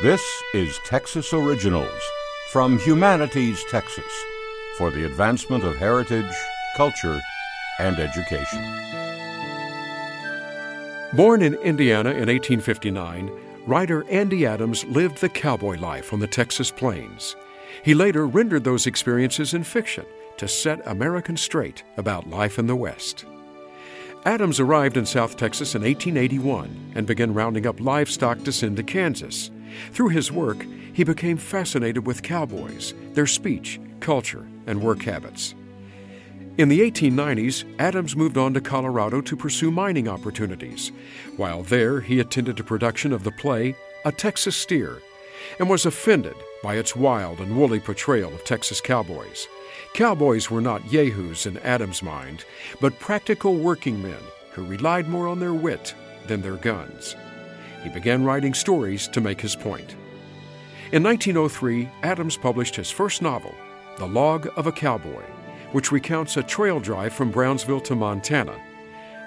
This is Texas Originals from Humanities Texas for the advancement of heritage, culture, and education. Born in Indiana in 1859, writer Andy Adams lived the cowboy life on the Texas plains. He later rendered those experiences in fiction to set Americans straight about life in the West. Adams arrived in South Texas in 1881 and began rounding up livestock to send to Kansas. Through his work, he became fascinated with cowboys, their speech, culture, and work habits. In the 1890s, Adams moved on to Colorado to pursue mining opportunities. While there, he attended a production of the play A Texas Steer and was offended by its wild and woolly portrayal of Texas cowboys. Cowboys were not yahoos in Adams' mind, but practical working men who relied more on their wit than their guns. He began writing stories to make his point. In 1903, Adams published his first novel, The Log of a Cowboy, which recounts a trail drive from Brownsville to Montana.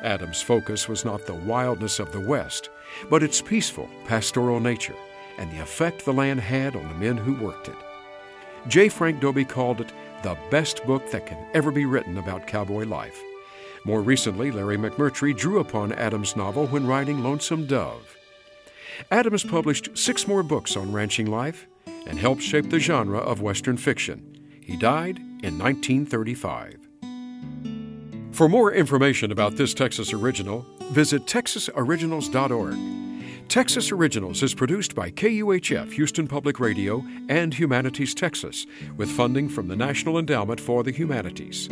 Adams' focus was not the wildness of the West, but its peaceful, pastoral nature and the effect the land had on the men who worked it. J. Frank Dobie called it the best book that can ever be written about cowboy life. More recently, Larry McMurtry drew upon Adams' novel when writing Lonesome Dove. Adams published six more books on ranching life and helped shape the genre of Western fiction. He died in 1935. For more information about this Texas original, visit texasoriginals.org. Texas Originals is produced by KUHF Houston Public Radio and Humanities Texas with funding from the National Endowment for the Humanities.